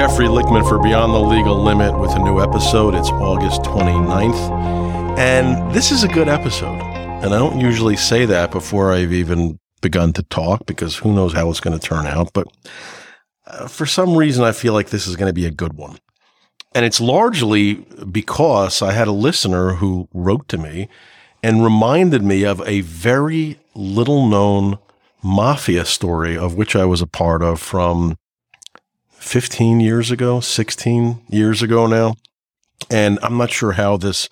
Jeffrey Lichtman for Beyond the Legal Limit with a new episode. It's August 29th. And this is a good episode. And I don't usually say that before I've even begun to talk because who knows how it's going to turn out. But uh, for some reason, I feel like this is going to be a good one. And it's largely because I had a listener who wrote to me and reminded me of a very little known mafia story of which I was a part of from 15 years ago, 16 years ago now. And I'm not sure how this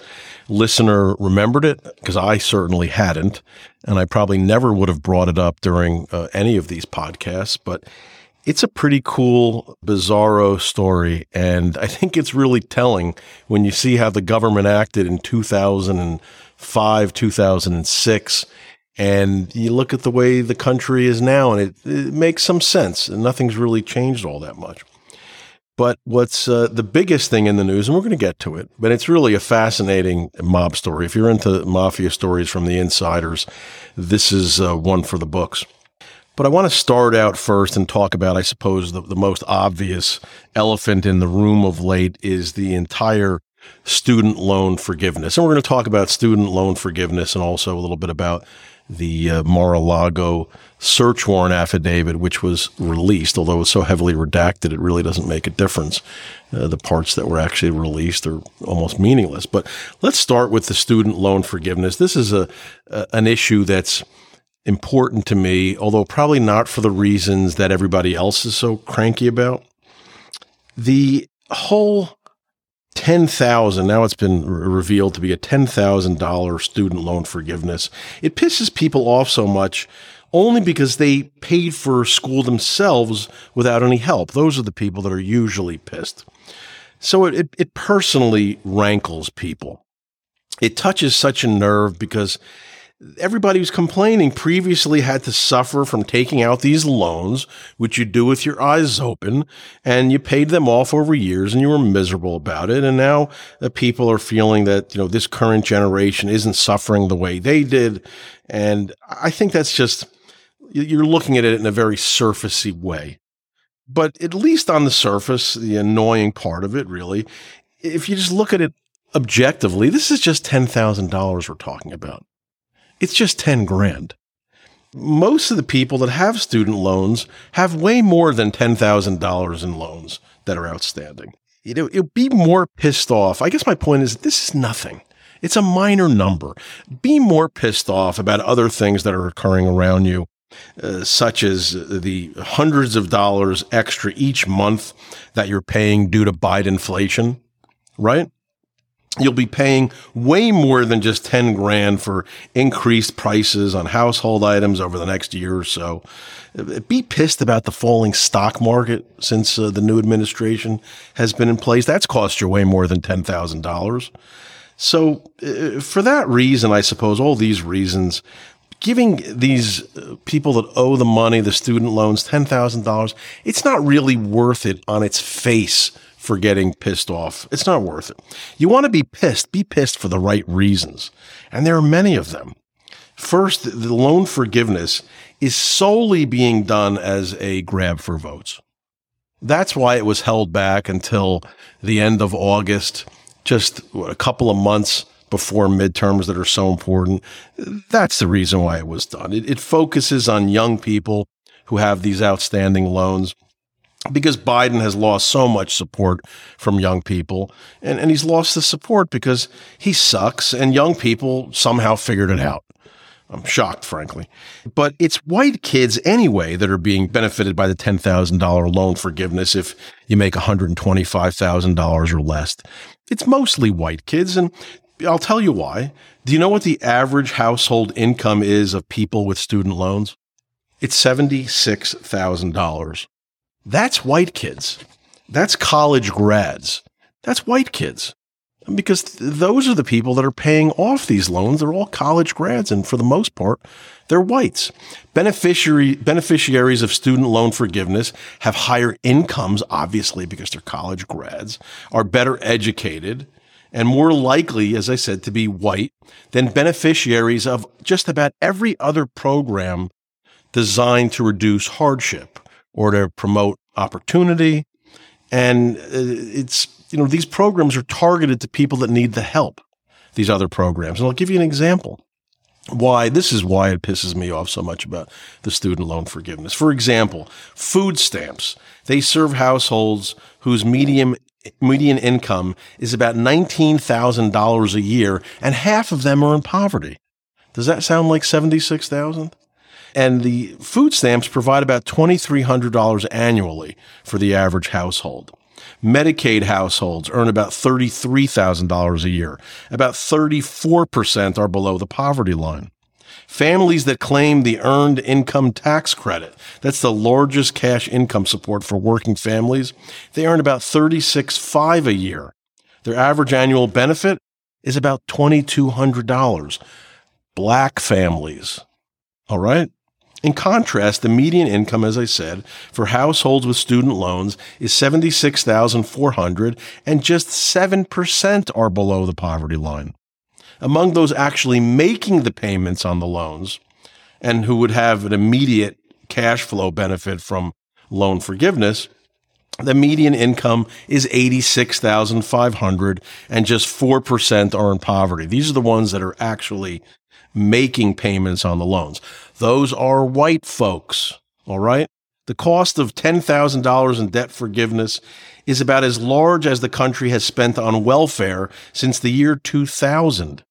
listener remembered it because I certainly hadn't. And I probably never would have brought it up during uh, any of these podcasts. But it's a pretty cool, bizarro story. And I think it's really telling when you see how the government acted in 2005, 2006. And you look at the way the country is now, and it, it makes some sense. And nothing's really changed all that much. But what's uh, the biggest thing in the news, and we're going to get to it, but it's really a fascinating mob story. If you're into mafia stories from the insiders, this is uh, one for the books. But I want to start out first and talk about, I suppose, the, the most obvious elephant in the room of late is the entire student loan forgiveness. And we're going to talk about student loan forgiveness and also a little bit about the uh, Mar-a-Lago search warrant affidavit, which was released, although it's so heavily redacted, it really doesn't make a difference. Uh, the parts that were actually released are almost meaningless. But let's start with the student loan forgiveness. This is a, a an issue that's important to me, although probably not for the reasons that everybody else is so cranky about. The whole 10,000 now it's been revealed to be a $10,000 student loan forgiveness. It pisses people off so much only because they paid for school themselves without any help. Those are the people that are usually pissed. So it, it, it personally rankles people. It touches such a nerve because everybody who's complaining previously had to suffer from taking out these loans, which you do with your eyes open, and you paid them off over years and you were miserable about it. And now the people are feeling that, you know, this current generation isn't suffering the way they did. And I think that's just, you're looking at it in a very surfacey way. But at least on the surface, the annoying part of it really, if you just look at it objectively, this is just $10,000 we're talking about it's just 10 grand. Most of the people that have student loans have way more than $10,000 in loans that are outstanding. You know, it'll be more pissed off. I guess my point is this is nothing. It's a minor number. Be more pissed off about other things that are occurring around you, uh, such as the hundreds of dollars extra each month that you're paying due to Biden inflation, right? You'll be paying way more than just 10 grand for increased prices on household items over the next year or so. Be pissed about the falling stock market since uh, the new administration has been in place. That's cost you way more than $10,000. So, uh, for that reason, I suppose, all these reasons, giving these uh, people that owe the money, the student loans, $10,000, it's not really worth it on its face for getting pissed off. It's not worth it. You want to be pissed, be pissed for the right reasons. And there are many of them. First, the loan forgiveness is solely being done as a grab for votes. That's why it was held back until the end of August, just a couple of months before midterms that are so important. That's the reason why it was done. It, it focuses on young people who have these outstanding loans because Biden has lost so much support from young people. And, and he's lost the support because he sucks and young people somehow figured it out. I'm shocked, frankly. But it's white kids anyway that are being benefited by the $10,000 loan forgiveness if you make $125,000 or less. It's mostly white kids. And I'll tell you why. Do you know what the average household income is of people with student loans? It's $76,000. That's white kids. That's college grads. That's white kids. Because those are the people that are paying off these loans. They're all college grads, and for the most part, they're whites. Beneficiary, beneficiaries of student loan forgiveness have higher incomes, obviously, because they're college grads, are better educated, and more likely, as I said, to be white than beneficiaries of just about every other program designed to reduce hardship or to promote opportunity And uh, it's, you know, these programs are targeted to people that need the help, these other programs. And I'll give you an example why this is why it pisses me off so much about the student loan forgiveness. For example, food stamps. They serve households whose medium median income is about $19,000 a year and half of them are in poverty. Does that sound like 76,000? And the food stamps provide about $2,300 annually for the average household. Medicaid households earn about $33,000 a year. About 34% are below the poverty line. Families that claim the earned income tax credit, that's the largest cash income support for working families, they earn about 36.5 a year. Their average annual benefit is about $2200. Black families, all right? In contrast, the median income, as I said, for households with student loans is 76,400 and just 7% are below the poverty line. Among those actually making the payments on the loans and who would have an immediate cash flow benefit from loan forgiveness, the median income is 86,500 and just 4% are in poverty. These are the ones that are actually making payments on the loans. Those are white folks. All right. The cost of $10,000 in debt forgiveness is about as large as the country has spent on welfare since the year 2000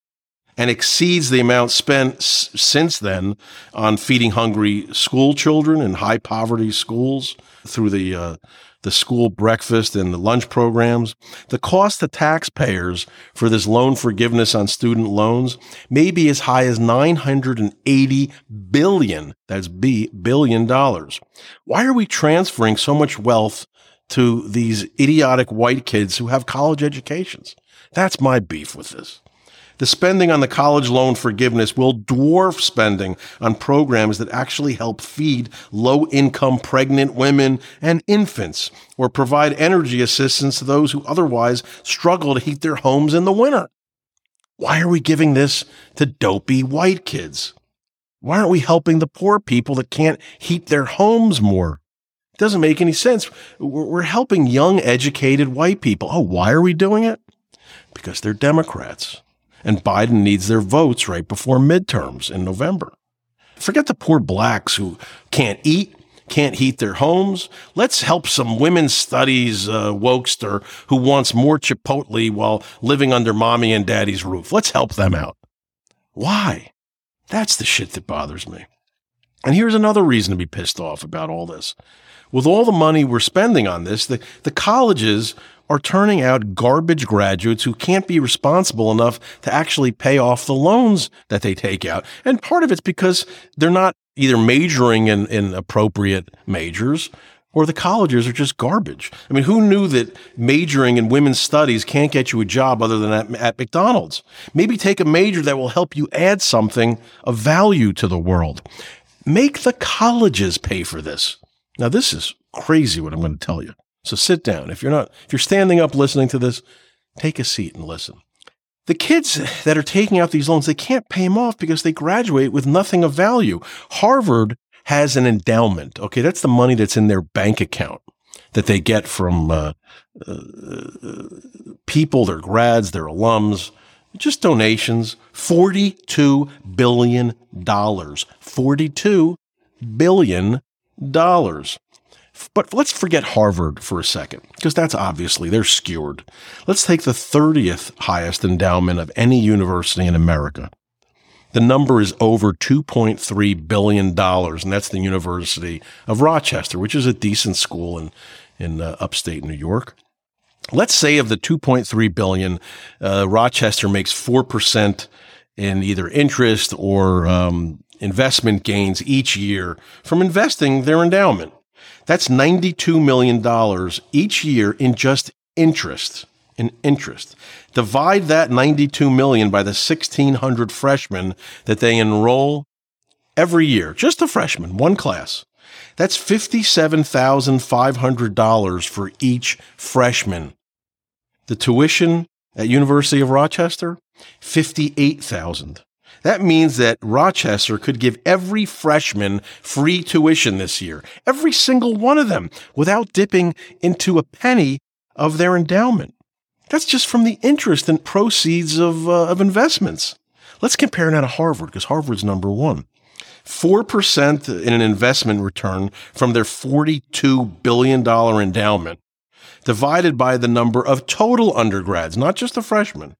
and exceeds the amount spent s- since then on feeding hungry school children in high poverty schools through the uh, the school breakfast and the lunch programs. The cost to taxpayers for this loan forgiveness on student loans may be as high as 980 billion. That's B billion dollars. Why are we transferring so much wealth to these idiotic white kids who have college educations? That's my beef with this. The spending on the college loan forgiveness will dwarf spending on programs that actually help feed low income pregnant women and infants or provide energy assistance to those who otherwise struggle to heat their homes in the winter. Why are we giving this to dopey white kids? Why aren't we helping the poor people that can't heat their homes more? It doesn't make any sense. We're helping young, educated white people. Oh, why are we doing it? Because they're Democrats and Biden needs their votes right before midterms in November. Forget the poor blacks who can't eat, can't heat their homes. Let's help some women's studies uh, wokester who wants more Chipotle while living under mommy and daddy's roof. Let's help them out. Why? That's the shit that bothers me. And here's another reason to be pissed off about all this. With all the money we're spending on this, the, the colleges are turning out garbage graduates who can't be responsible enough to actually pay off the loans that they take out. And part of it's because they're not either majoring in, in appropriate majors or the colleges are just garbage. I mean, who knew that majoring in women's studies can't get you a job other than at, at, McDonald's? Maybe take a major that will help you add something of value to the world. Make the colleges pay for this. Now, this is crazy what I'm going to tell you. So sit down. If you're not, if you're standing up listening to this, take a seat and listen. The kids that are taking out these loans, they can't pay them off because they graduate with nothing of value. Harvard has an endowment. Okay. That's the money that's in their bank account that they get from uh, uh, people, their grads, their alums, just donations. $42 billion. $42 billion. But let's forget Harvard for a second, because that's obviously they're skewered. Let's take the 30th highest endowment of any university in America. The number is over $2.3 billion, and that's the University of Rochester, which is a decent school in, in uh, upstate New York. Let's say of the 2.3 billion, uh, Rochester makes 4% in either interest or um, investment gains each year from investing their endowment. That's $92 million each year in just interest. In interest. Divide that 92 million by the 1600 freshmen that they enroll every year, just the freshmen, one class. That's $57,500 for each freshman. The tuition at University of Rochester, 58,000. That means that Rochester could give every freshman free tuition this year, every single one of them, without dipping into a penny of their endowment. That's just from the interest and proceeds of, uh, of investments. Let's compare now to Harvard because Harvard's number one. 4% in an investment return from their $42 billion endowment divided by the number of total undergrads, not just the freshmen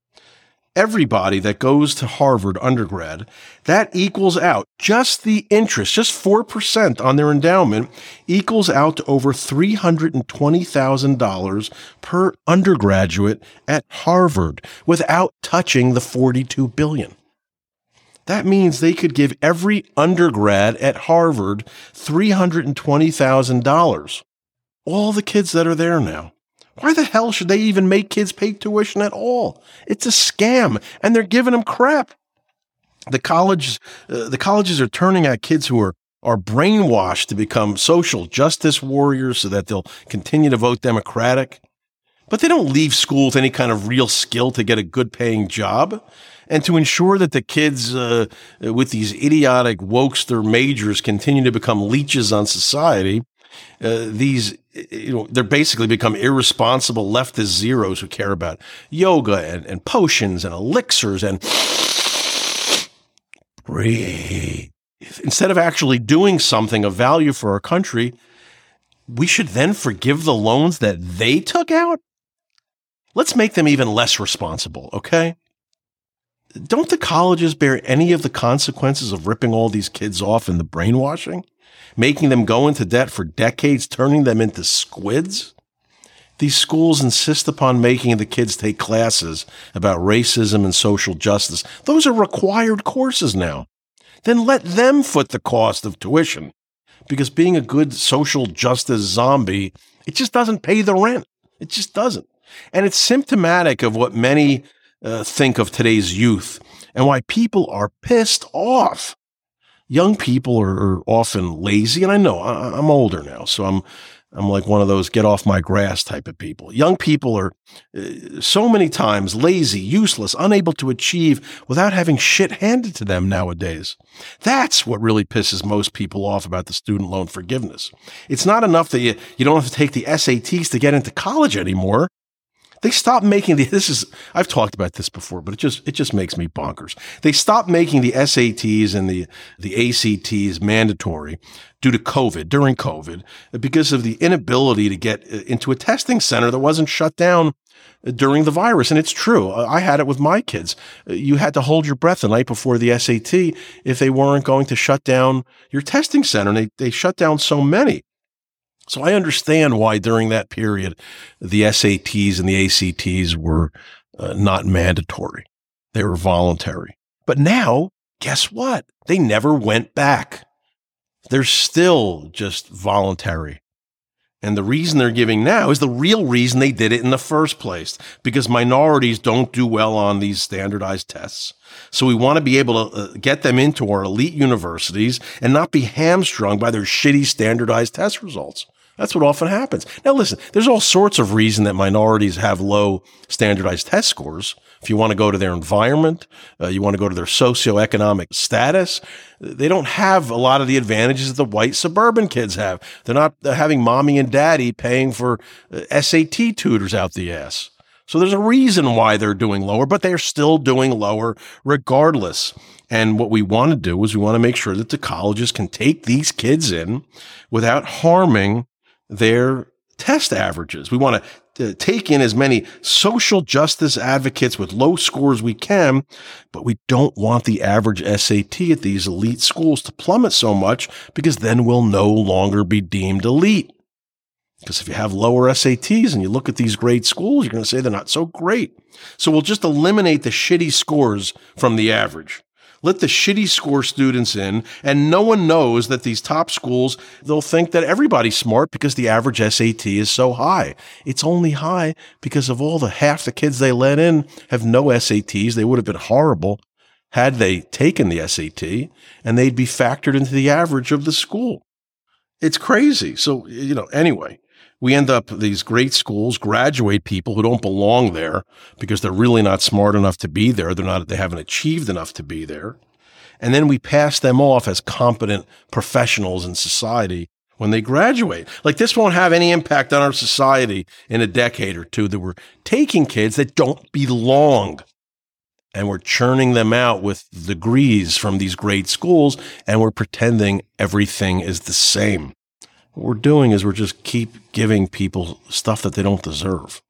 everybody that goes to Harvard undergrad, that equals out just the interest, just 4% on their endowment equals out to over $320,000 per undergraduate at Harvard without touching the 42 billion. That means they could give every undergrad at Harvard $320,000. All the kids that are there now. Why the hell should they even make kids pay tuition at all? It's a scam, and they're giving them crap. The colleges, uh, the colleges are turning out kids who are are brainwashed to become social justice warriors so that they'll continue to vote Democratic. But they don't leave school with any kind of real skill to get a good paying job. And to ensure that the kids uh, with these idiotic wokester majors continue to become leeches on society, uh, these you know they're basically become irresponsible leftist zeros who care about yoga and, and potions and elixirs and breathe. Instead of actually doing something of value for our country we should then forgive the loans that they took out? Let's make them even less responsible okay? Don't the colleges bear any of the consequences of ripping all these kids off in the brainwashing making them go into debt for decades, turning them into squids? These schools insist upon making the kids take classes about racism and social justice. Those are required courses now. Then let them foot the cost of tuition. Because being a good social justice zombie, it just doesn't pay the rent. It just doesn't. And it's symptomatic of what many uh, think of today's youth and why people are pissed off young people are, are often lazy, and I know I, I'm older now, so I'm I'm like one of those get off my grass type of people. Young people are uh, so many times lazy, useless, unable to achieve without having shit handed to them nowadays. That's what really pisses most people off about the student loan forgiveness. It's not enough that you, you don't have to take the SATs to get into college anymore. They stopped making the this is I've talked about this before, but it just it just makes me bonkers. They stopped making the SATs and the the ACTs mandatory due to COVID during COVID because of the inability to get uh, into a testing center that wasn't shut down during the virus. And it's true. I had it with my kids. You had to hold your breath the night before the SAT if they weren't going to shut down your testing center. And they, they shut down so many. So I understand why during that period, the SATs and the ACTs were uh, not mandatory. They were voluntary. But now, guess what? They never went back. They're still just voluntary. And the reason they're giving now is the real reason they did it in the first place, because minorities don't do well on these standardized tests. So we want to be able to uh, get them into our elite universities and not be hamstrung by their shitty standardized test results. That's what often happens. Now, listen, there's all sorts of reason that minorities have low standardized test scores. If you want to go to their environment, uh, you want to go to their socioeconomic status, they don't have a lot of the advantages that the white suburban kids have. They're not having mommy and daddy paying for uh, SAT tutors out the ass. So there's a reason why they're doing lower, but they're still doing lower regardless. And what we want to do is we want to make sure that the colleges can take these kids in without harming their test averages. We want to uh, take in as many social justice advocates with low scores we can, but we don't want the average SAT at these elite schools to plummet so much because then we'll no longer be deemed elite. Because if you have lower SATs and you look at these great schools, you're going to say they're not so great. So we'll just eliminate the shitty scores from the average let the shitty score students in, and no one knows that these top schools, they'll think that everybody's smart because the average SAT is so high. It's only high because of all the half the kids they let in have no SATs. They would have been horrible had they taken the SAT, and they'd be factored into the average of the school. It's crazy. So, you know, anyway, we end up these great schools graduate people who don't belong there because they're really not smart enough to be there. They're not, they haven't achieved enough to be there. And then we pass them off as competent professionals in society when they graduate. Like this won't have any impact on our society in a decade or two that we're taking kids that don't belong and we're churning them out with degrees from these great schools and we're pretending everything is the same. What we're doing is we're just keep giving people stuff that they don't deserve.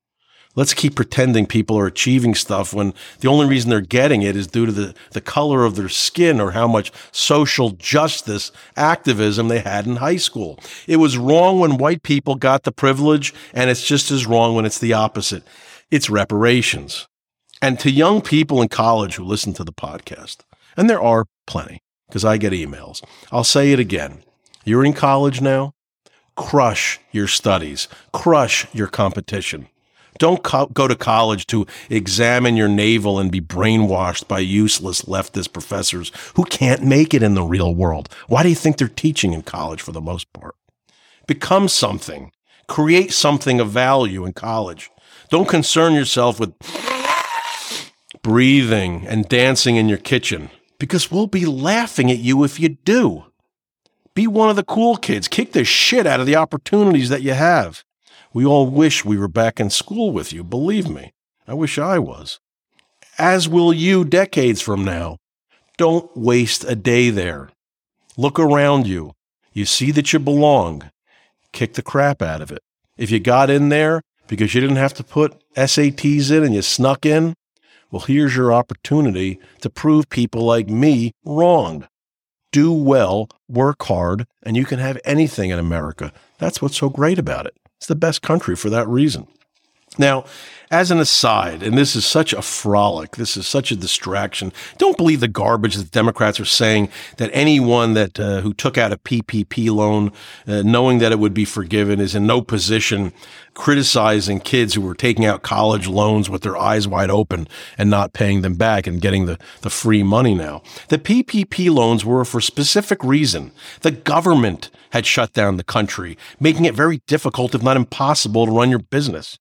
Let's keep pretending people are achieving stuff when the only reason they're getting it is due to the, the color of their skin or how much social justice activism they had in high school. It was wrong when white people got the privilege, and it's just as wrong when it's the opposite. It's reparations. And to young people in college who listen to the podcast, and there are plenty because I get emails, I'll say it again. You're in college now crush your studies, crush your competition. Don't co- go to college to examine your navel and be brainwashed by useless leftist professors who can't make it in the real world. Why do you think they're teaching in college for the most part? Become something. Create something of value in college. Don't concern yourself with breathing and dancing in your kitchen because we'll be laughing at you if you do. Be one of the cool kids. Kick the shit out of the opportunities that you have. We all wish we were back in school with you. Believe me, I wish I was. As will you decades from now. Don't waste a day there. Look around you. You see that you belong. Kick the crap out of it. If you got in there because you didn't have to put SATs in and you snuck in, well, here's your opportunity to prove people like me wrong do well, work hard, and you can have anything in America. That's what's so great about it. It's the best country for that reason. Now, as an aside, and this is such a frolic, this is such a distraction. Don't believe the garbage that Democrats are saying that anyone that uh, who took out a PPP loan, uh, knowing that it would be forgiven, is in no position criticizing kids who were taking out college loans with their eyes wide open and not paying them back and getting the, the free money now. The PPP loans were for specific reason. The government had shut down the country, making it very difficult, if not impossible, to run your business.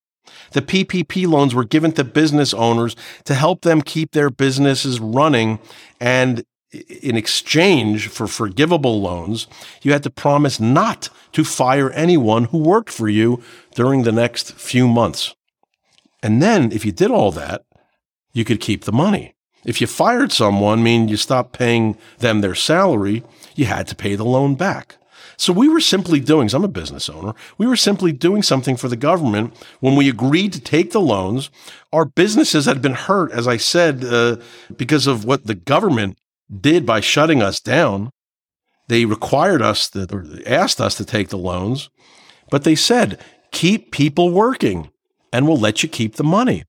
The PPP loans were given to business owners to help them keep their businesses running. And in exchange for forgivable loans, you had to promise not to fire anyone who worked for you during the next few months. And then, if you did all that, you could keep the money. If you fired someone, meaning you stopped paying them their salary, you had to pay the loan back. So we were simply doing, I'm a business owner, we were simply doing something for the government when we agreed to take the loans. Our businesses had been hurt, as I said, uh, because of what the government did by shutting us down. They required us to, or asked us to take the loans, but they said, keep people working and we'll let you keep the money.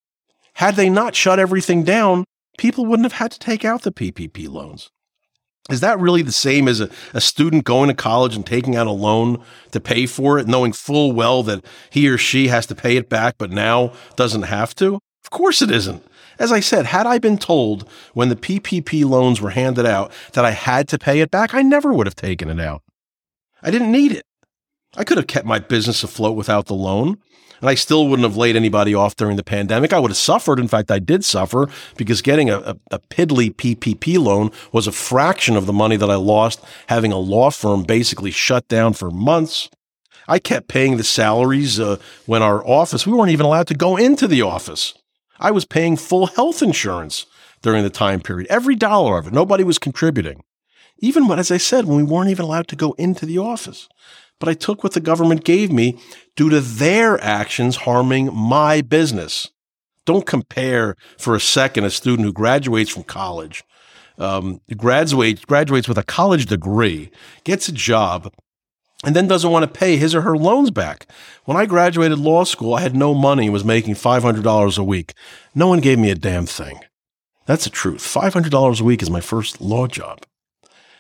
Had they not shut everything down, people wouldn't have had to take out the PPP loans. Is that really the same as a, a student going to college and taking out a loan to pay for it, knowing full well that he or she has to pay it back, but now doesn't have to? Of course it isn't. As I said, had I been told when the PPP loans were handed out that I had to pay it back, I never would have taken it out. I didn't need it. I could have kept my business afloat without the loan and I still wouldn't have laid anybody off during the pandemic. I would have suffered. In fact, I did suffer because getting a, a, a piddly PPP loan was a fraction of the money that I lost having a law firm basically shut down for months. I kept paying the salaries uh, when our office, we weren't even allowed to go into the office. I was paying full health insurance during the time period, every dollar of it. Nobody was contributing. Even when, as I said, when we weren't even allowed to go into the office but I took what the government gave me due to their actions harming my business. Don't compare for a second a student who graduates from college, um, graduates, graduates with a college degree, gets a job, and then doesn't want to pay his or her loans back. When I graduated law school, I had no money and was making $500 a week. No one gave me a damn thing. That's the truth. $500 a week is my first law job.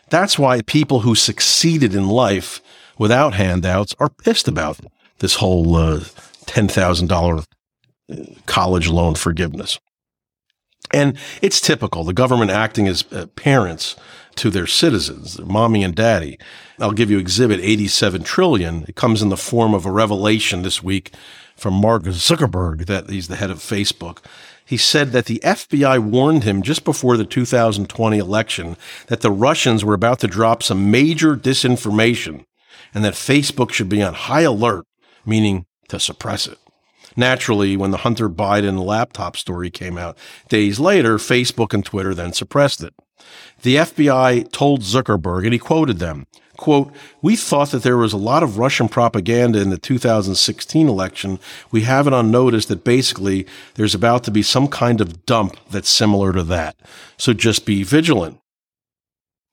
That's why people who succeeded in life without handouts are pissed about this whole uh, $10,000 uh, college loan forgiveness. And it's typical, the government acting as uh, parents to their citizens, mommy and daddy. I'll give you exhibit 87 trillion. It comes in the form of a revelation this week from Mark Zuckerberg that he's the head of Facebook. He said that the FBI warned him just before the 2020 election that the Russians were about to drop some major disinformation and that Facebook should be on high alert, meaning to suppress it. Naturally, when the Hunter Biden laptop story came out days later, Facebook and Twitter then suppressed it. The FBI told Zuckerberg, and he quoted them, quote, we thought that there was a lot of Russian propaganda in the 2016 election. We have it on notice that basically there's about to be some kind of dump that's similar to that. So just be vigilant.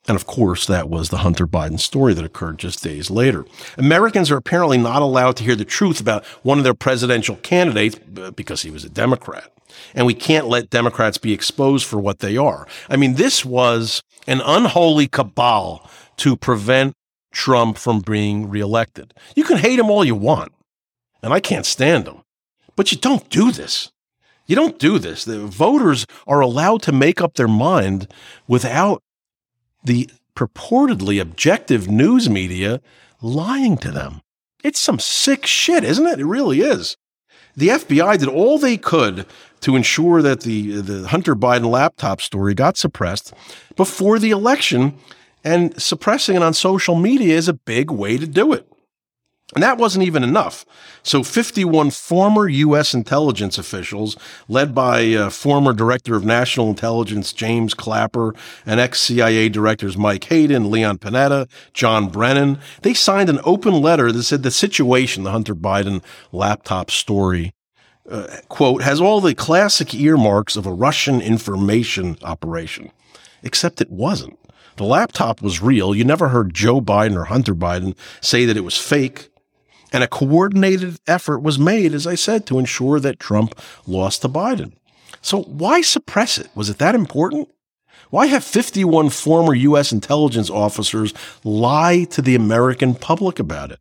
And of course, that was the Hunter Biden story that occurred just days later. Americans are apparently not allowed to hear the truth about one of their presidential candidates uh, because he was a Democrat. And we can't let Democrats be exposed for what they are. I mean, this was an unholy cabal to prevent Trump from being reelected. You can hate him all you want, and I can't stand him, but you don't do this. You don't do this. The voters are allowed to make up their mind without the purportedly objective news media lying to them. It's some sick shit, isn't it? It really is. The FBI did all they could to ensure that the, the Hunter Biden laptop story got suppressed before the election, and suppressing it on social media is a big way to do it. And that wasn't even enough. So 51 former U.S. intelligence officials, led by uh, former Director of National Intelligence James Clapper and ex-CIA directors Mike Hayden, Leon Panetta, John Brennan, they signed an open letter that said the situation, the Hunter Biden laptop story, uh, quote, has all the classic earmarks of a Russian information operation, except it wasn't. The laptop was real. You never heard Joe Biden or Hunter Biden say that it was fake and a coordinated effort was made, as I said, to ensure that Trump lost to Biden. So why suppress it? Was it that important? Why have 51 former U.S. intelligence officers lie to the American public about it?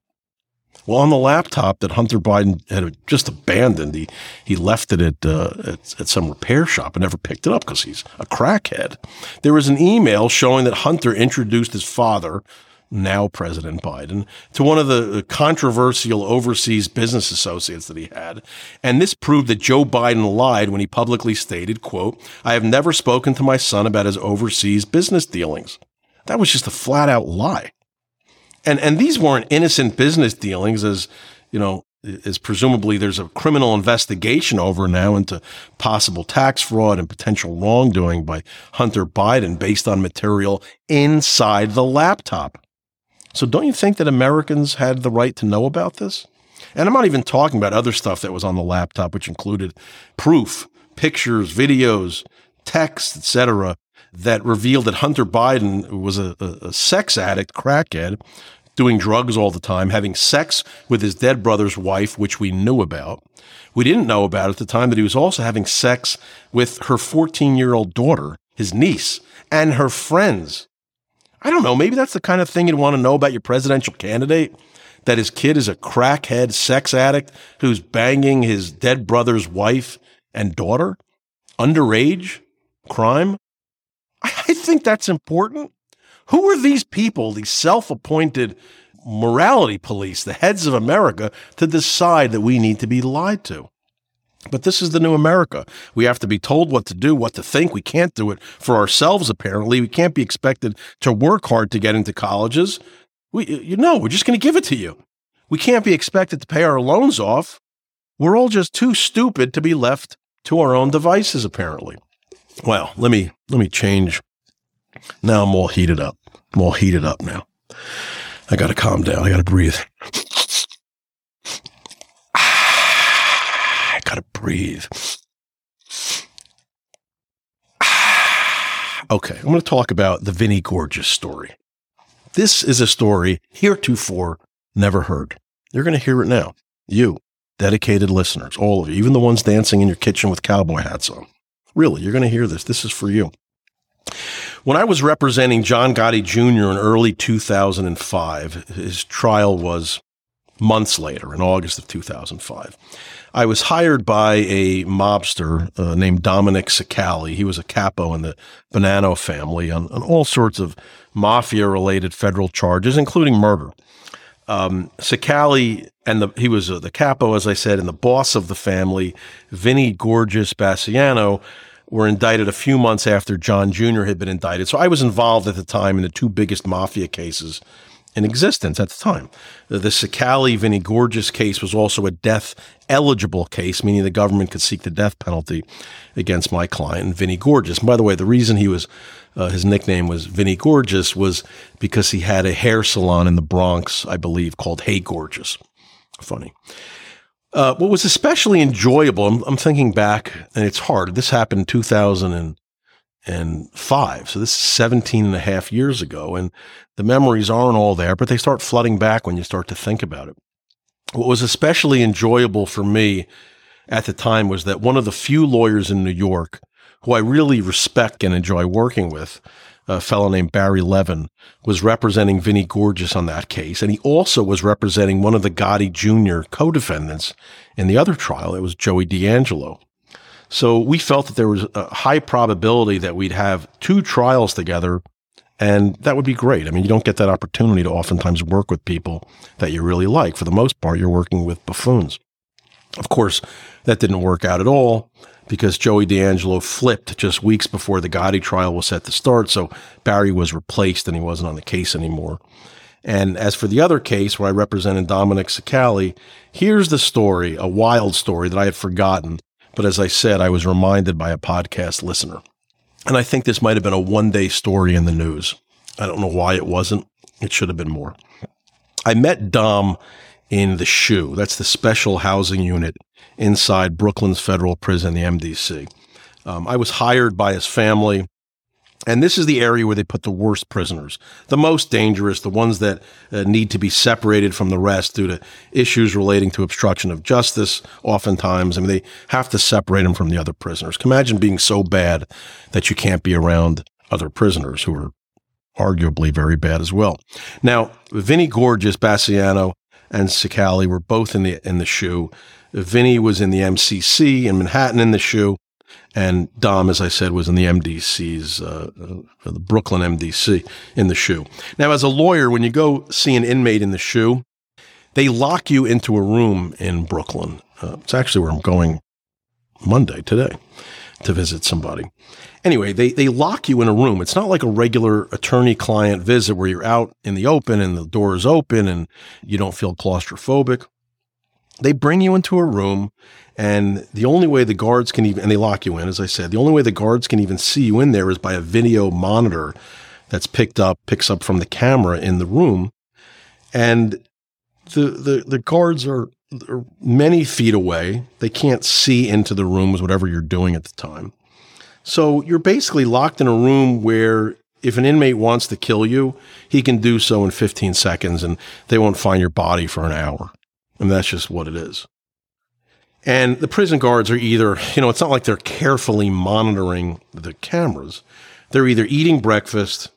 Well, on the laptop that Hunter Biden had just abandoned, he, he left it at, uh, at, at some repair shop and never picked it up because he's a crackhead. There was an email showing that Hunter introduced his father, now President Biden, to one of the uh, controversial overseas business associates that he had. And this proved that Joe Biden lied when he publicly stated, quote, I have never spoken to my son about his overseas business dealings. That was just a flat out lie. And, and these weren't innocent business dealings as, you know, as presumably there's a criminal investigation over now into possible tax fraud and potential wrongdoing by Hunter Biden based on material inside the laptop. So don't you think that Americans had the right to know about this? And I'm not even talking about other stuff that was on the laptop, which included proof, pictures, videos, text, etc., that revealed that Hunter Biden was a, a, a sex addict, crackhead, doing drugs all the time, having sex with his dead brother's wife, which we knew about. We didn't know about at the time that he was also having sex with her 14 year old daughter, his niece, and her friends. I don't know. Maybe that's the kind of thing you'd want to know about your presidential candidate. That his kid is a crackhead sex addict who's banging his dead brother's wife and daughter. Underage crime. I think that's important. Who are these people, these self appointed morality police, the heads of America, to decide that we need to be lied to? But this is the new America. We have to be told what to do, what to think. We can't do it for ourselves, apparently. We can't be expected to work hard to get into colleges. We, you know, we're just going to give it to you. We can't be expected to pay our loans off. We're all just too stupid to be left to our own devices, apparently. Well, let me let me change. Now I'm all heated up. I'm all heated up now. I got to calm down. I got to breathe. Gotta breathe. okay, I'm going to talk about the Vinnie Gorgeous story. This is a story heretofore never heard. You're going to hear it now. You, dedicated listeners, all of you, even the ones dancing in your kitchen with cowboy hats on. Really, you're going to hear this. This is for you. When I was representing John Gotti Jr. in early 2005, his trial was months later in August of 2005. I was hired by a mobster uh, named Dominic Cicale. He was a capo in the Bonanno family on, on all sorts of mafia related federal charges, including murder. Um, Cicale and the, he was uh, the capo, as I said, and the boss of the family, Vinnie Gorgeous Basciano, were indicted a few months after John Jr. had been indicted. So I was involved at the time in the two biggest mafia cases in existence at the time. The, Cicale Vinnie Gorgeous case was also a death eligible case, meaning the government could seek the death penalty against my client, Vinnie Gorgeous. And by the way, the reason he was uh, his nickname was Vinnie Gorgeous was because he had a hair salon in the Bronx, I believe, called Hey Gorgeous. Funny. Uh, what was especially enjoyable, I'm, I'm, thinking back, and it's hard. This happened in 2005. So this is 17 and a half years ago. And the memories aren't all there, but they start flooding back when you start to think about it. What was especially enjoyable for me at the time was that one of the few lawyers in New York who I really respect and enjoy working with, a fellow named Barry Levin, was representing Vinnie Gorgeous on that case. And he also was representing one of the Gotti Jr. co-defendants in the other trial. It was Joey D'Angelo. So we felt that there was a high probability that we'd have two trials together and that would be great. I mean, you don't get that opportunity to oftentimes work with people that you really like. For the most part, you're working with buffoons. Of course, that didn't work out at all because Joey D'Angelo flipped just weeks before the Gotti trial was set to start. So Barry was replaced and he wasn't on the case anymore. And as for the other case where I represented Dominic Cicale, here's the story, a wild story that I had forgotten. But as I said, I was reminded by a podcast listener. And I think this might have been a one day story in the news. I don't know why it wasn't. It should have been more. I met Dom in the SHU. That's the special housing unit inside Brooklyn's federal prison, the MDC. Um, I was hired by his family. And this is the area where they put the worst prisoners, the most dangerous, the ones that uh, need to be separated from the rest due to issues relating to obstruction of justice. Oftentimes, I mean, they have to separate them from the other prisoners. Imagine being so bad that you can't be around other prisoners who are arguably very bad as well. Now, Vinnie Gorgeous, Basciano, and Cicale were both in the in the SHU. Vinnie was in the MCC in Manhattan in the SHU, and Dom, as I said, was in the MDC's uh, uh, the Brooklyn MDC in the SHU. Now, as a lawyer, when you go see an inmate in the SHU, they lock you into a room in Brooklyn. Uh, it's actually where I'm going Monday today to visit somebody. Anyway, they, they lock you in a room. It's not like a regular attorney client visit where you're out in the open and the door is open and you don't feel claustrophobic. They bring you into a room and the only way the guards can even, and they lock you in, as I said, the only way the guards can even see you in there is by a video monitor that's picked up, picks up from the camera in the room. And the, the, the guards are, are many feet away. They can't see into the rooms, whatever you're doing at the time. So you're basically locked in a room where if an inmate wants to kill you, he can do so in 15 seconds and they won't find your body for an hour. And that's just what it is. And the prison guards are either, you know, it's not like they're carefully monitoring the cameras. They're either eating breakfast,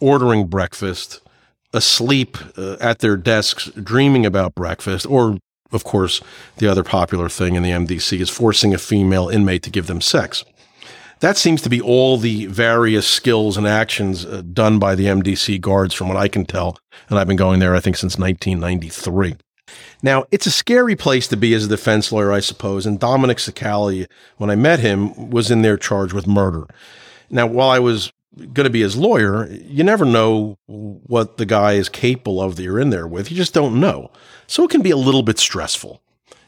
ordering breakfast, asleep uh, at their desks, dreaming about breakfast, or, of course, the other popular thing in the MDC is forcing a female inmate to give them sex. That seems to be all the various skills and actions uh, done by the MDC guards, from what I can tell. And I've been going there, I think, since 1993. Now, it's a scary place to be as a defense lawyer, I suppose. And Dominic Cicale, when I met him, was in there charged with murder. Now, while I was going to be his lawyer, you never know what the guy is capable of that you're in there with. You just don't know. So it can be a little bit stressful.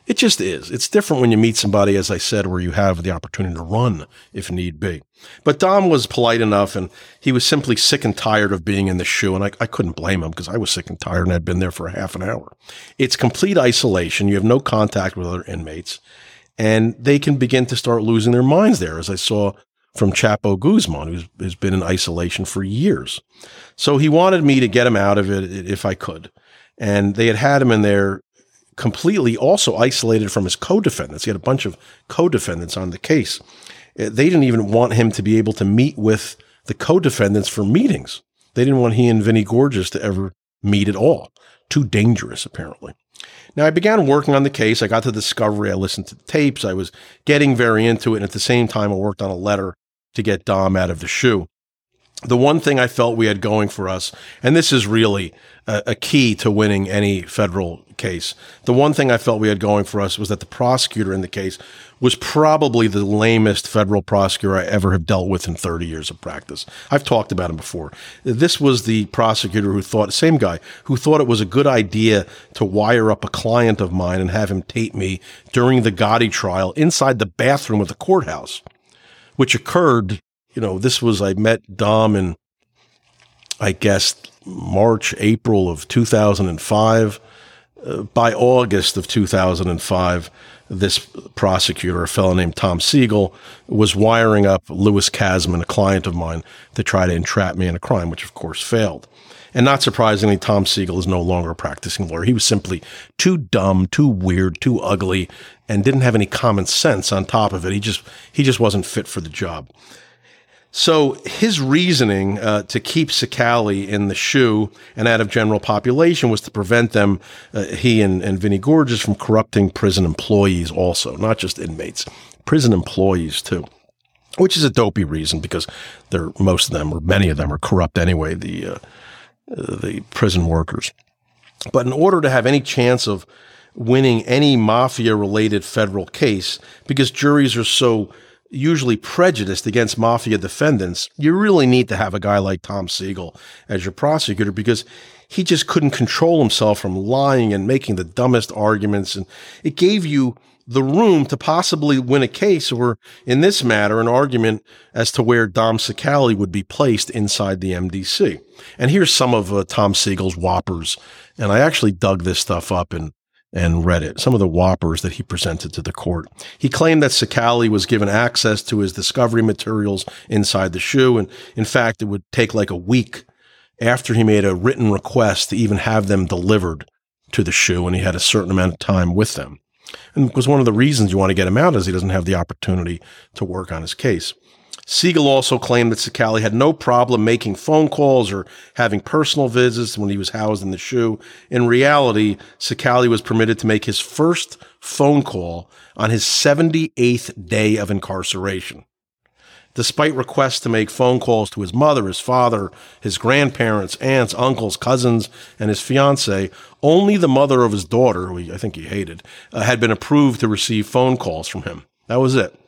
It just is. It's different when you meet somebody, as I said, where you have the opportunity to run if need be. But Dom was polite enough and he was simply sick and tired of being in the SHU. And I, I couldn't blame him because I was sick and tired and had been there for a half an hour. It's complete isolation. You have no contact with other inmates and they can begin to start losing their minds there, as I saw from Chapo Guzman, who's, been in isolation for years. So he wanted me to get him out of it if I could. And they had had him in there completely also isolated from his co-defendants. He had a bunch of co-defendants on the case. Uh, they didn't even want him to be able to meet with the co-defendants for meetings. They didn't want he and Vinnie Gorgeous to ever meet at all. too dangerous, apparently. Now, I began working on the case. I got to discovery. I listened to the tapes. I was getting very into it. And at the same time, I worked on a letter to get Dom out of the SHU. the one thing I felt we had going for us, and this is really a, a, key to winning any federal case, the one thing I felt we had going for us was that the prosecutor in the case was probably the lamest federal prosecutor I ever have dealt with in 30 years of practice. I've talked about him before. This was the prosecutor who thought, same guy, who thought it was a good idea to wire up a client of mine and have him tape me during the Gotti trial inside the bathroom of the courthouse, which occurred you know, this was, I met Dom in, I guess, March, April of 2005. By August of 2005, this prosecutor, a fellow named Tom Siegel, was wiring up Louis Kasman, a client of mine, to try to entrap me in a crime, which of course failed. And not surprisingly, Tom Siegel is no longer a practicing lawyer. He was simply too dumb, too weird, too ugly, and didn't have any common sense on top of it. He just he just wasn't fit for the job. So his reasoning uh, to keep Cicale in the SHU and out of general population was to prevent them, uh, he and, and Vinnie Gorgeous, from corrupting prison employees also, not just inmates, prison employees too. Which is a dopey reason because they're most of them or many of them are corrupt anyway. The uh the prison workers, but in order to have any chance of winning any mafia related federal case, because juries are so usually prejudiced against mafia defendants, you really need to have a guy like Tom Siegel as your prosecutor because he just couldn't control himself from lying and making the dumbest arguments. And it gave you the room to possibly win a case or in this matter, an argument as to where Dom Cicale would be placed inside the MDC. And here's some of uh, Tom Siegel's whoppers. And I actually dug this stuff up and and read it, some of the whoppers that he presented to the court. He claimed that Cicale was given access to his discovery materials inside the SHU. And in fact, it would take like a week after he made a written request to even have them delivered to the SHU. And he had a certain amount of time with them. And was one of the reasons you want to get him out is he doesn't have the opportunity to work on his case. Siegel also claimed that Cicale had no problem making phone calls or having personal visits when he was housed in the SHU. In reality, Cicale was permitted to make his first phone call on his 78th day of incarceration. Despite requests to make phone calls to his mother, his father, his grandparents, aunts, uncles, cousins, and his fiance, only the mother of his daughter, who I think he hated, uh, had been approved to receive phone calls from him. That was it.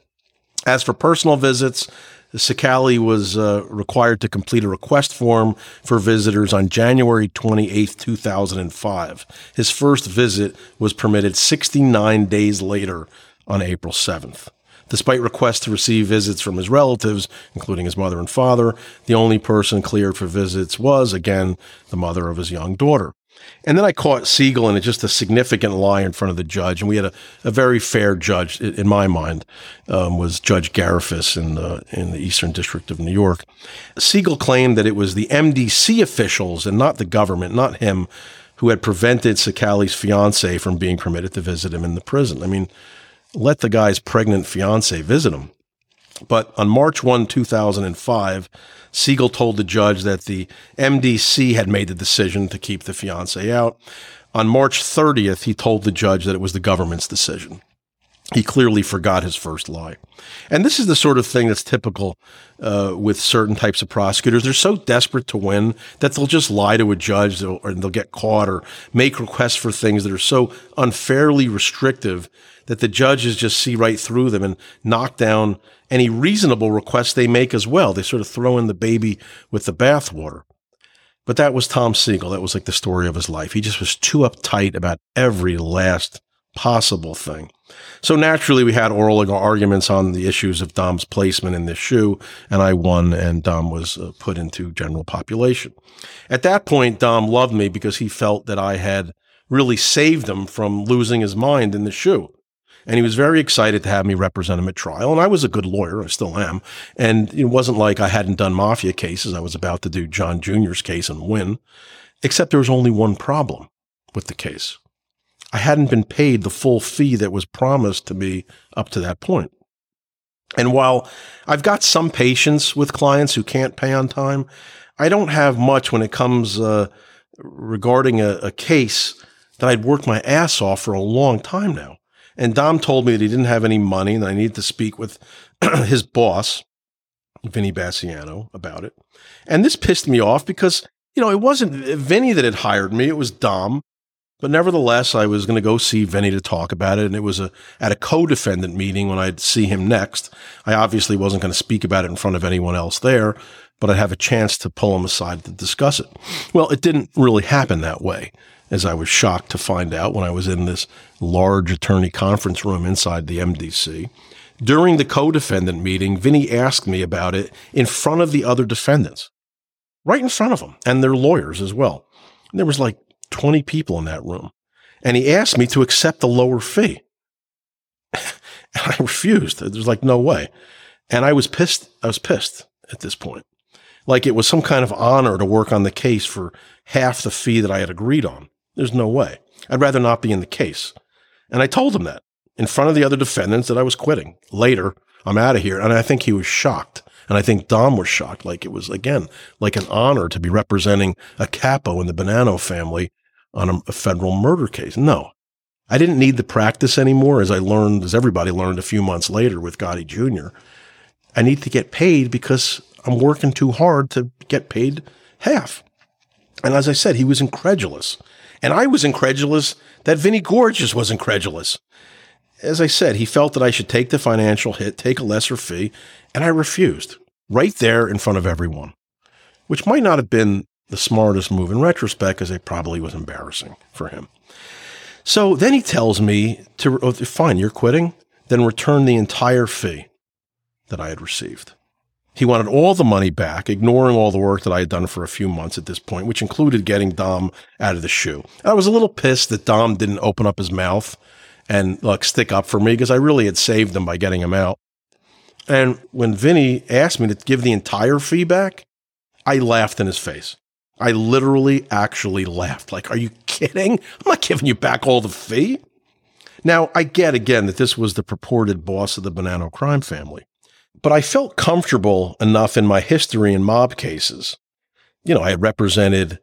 As for personal visits, Cicale was uh, required to complete a request form for visitors on January 28, 2005. His first visit was permitted 69 days later on April 7th. Despite requests to receive visits from his relatives, including his mother and father, the only person cleared for visits was, again, the mother of his young daughter. And then I caught Siegel in just a significant lie in front of the judge, and we had a, a very fair judge in my mind. Um, was Judge Garaufis in the in the Eastern District of New York. Siegel claimed that it was the MDC officials and not the government, not him, who had prevented Cicale's fiance from being permitted to visit him in the prison. I mean, let the guy's pregnant fiance visit him. But on March 1, 2005, Siegel told the judge that the MDC had made the decision to keep the fiance out. On March 30th, he told the judge that it was the government's decision. He clearly forgot his first lie. And this is the sort of thing that's typical uh, with certain types of prosecutors. They're so desperate to win that they'll just lie to a judge or they'll get caught or make requests for things that are so unfairly restrictive that the judges just see right through them and knock down any reasonable requests they make as well. They sort of throw in the baby with the bathwater. But that was Tom Siegel. That was like the story of his life. He just was too uptight about every last possible thing. So naturally, we had oral arguments on the issues of Dom's placement in this SHU, and I won, and Dom was uh, put into general population. At that point, Dom loved me because he felt that I had really saved him from losing his mind in the SHU. And he was very excited to have me represent him at trial. And I was a good lawyer. I still am. And it wasn't like I hadn't done mafia cases. I was about to do John Jr.'s case and win, except there was only one problem with the case. I hadn't been paid the full fee that was promised to me up to that point. And while I've got some patience with clients who can't pay on time, I don't have much when it comes uh, regarding a, a case that I'd worked my ass off for a long time now. And Dom told me that he didn't have any money and I needed to speak with his boss, Vinny Basciano, about it. And this pissed me off because, you know, it wasn't Vinny that had hired me, it was Dom. But nevertheless, I was going to go see Vinny to talk about it. And it was a, at a co-defendant meeting when I'd see him next. I obviously wasn't going to speak about it in front of anyone else there, but I'd have a chance to pull him aside to discuss it. Well, it didn't really happen that way, as I was shocked to find out when I was in this large attorney conference room inside the MDC. During the co-defendant meeting, Vinny asked me about it in front of the other defendants, right in front of them and their lawyers as well. And there was like 20 people in that room. And he asked me to accept the lower fee. and I refused. There's like no way. And I was pissed. I was pissed at this point. Like it was some kind of honor to work on the case for half the fee that I had agreed on. There's no way. I'd rather not be in the case. And I told him that in front of the other defendants that I was quitting. Later, I'm out of here. And I think he was shocked. And I think Dom was shocked. Like it was, again, like an honor to be representing a capo in the Bonanno family on a, a federal murder case. No, I didn't need the practice anymore, as I learned, as everybody learned a few months later with Gotti Jr. I need to get paid because I'm working too hard to get paid half. And as I said, he was incredulous. And I was incredulous that Vinny Gorgeous was incredulous. As I said, he felt that I should take the financial hit, take a lesser fee, and I refused right there in front of everyone, which might not have been the smartest move in retrospect because it probably was embarrassing for him. So then he tells me to, oh, fine, you're quitting, then return the entire fee that I had received. He wanted all the money back, ignoring all the work that I had done for a few months at this point, which included getting Dom out of the SHU. I was a little pissed that Dom didn't open up his mouth and like stick up for me because I really had saved him by getting him out. And when Vinny asked me to give the entire fee back, I laughed in his face. I literally actually laughed. Like, are you kidding? I'm not giving you back all the fee. Now, I get again that this was the purported boss of the Bonanno crime family, but I felt comfortable enough in my history in mob cases. You know, I had represented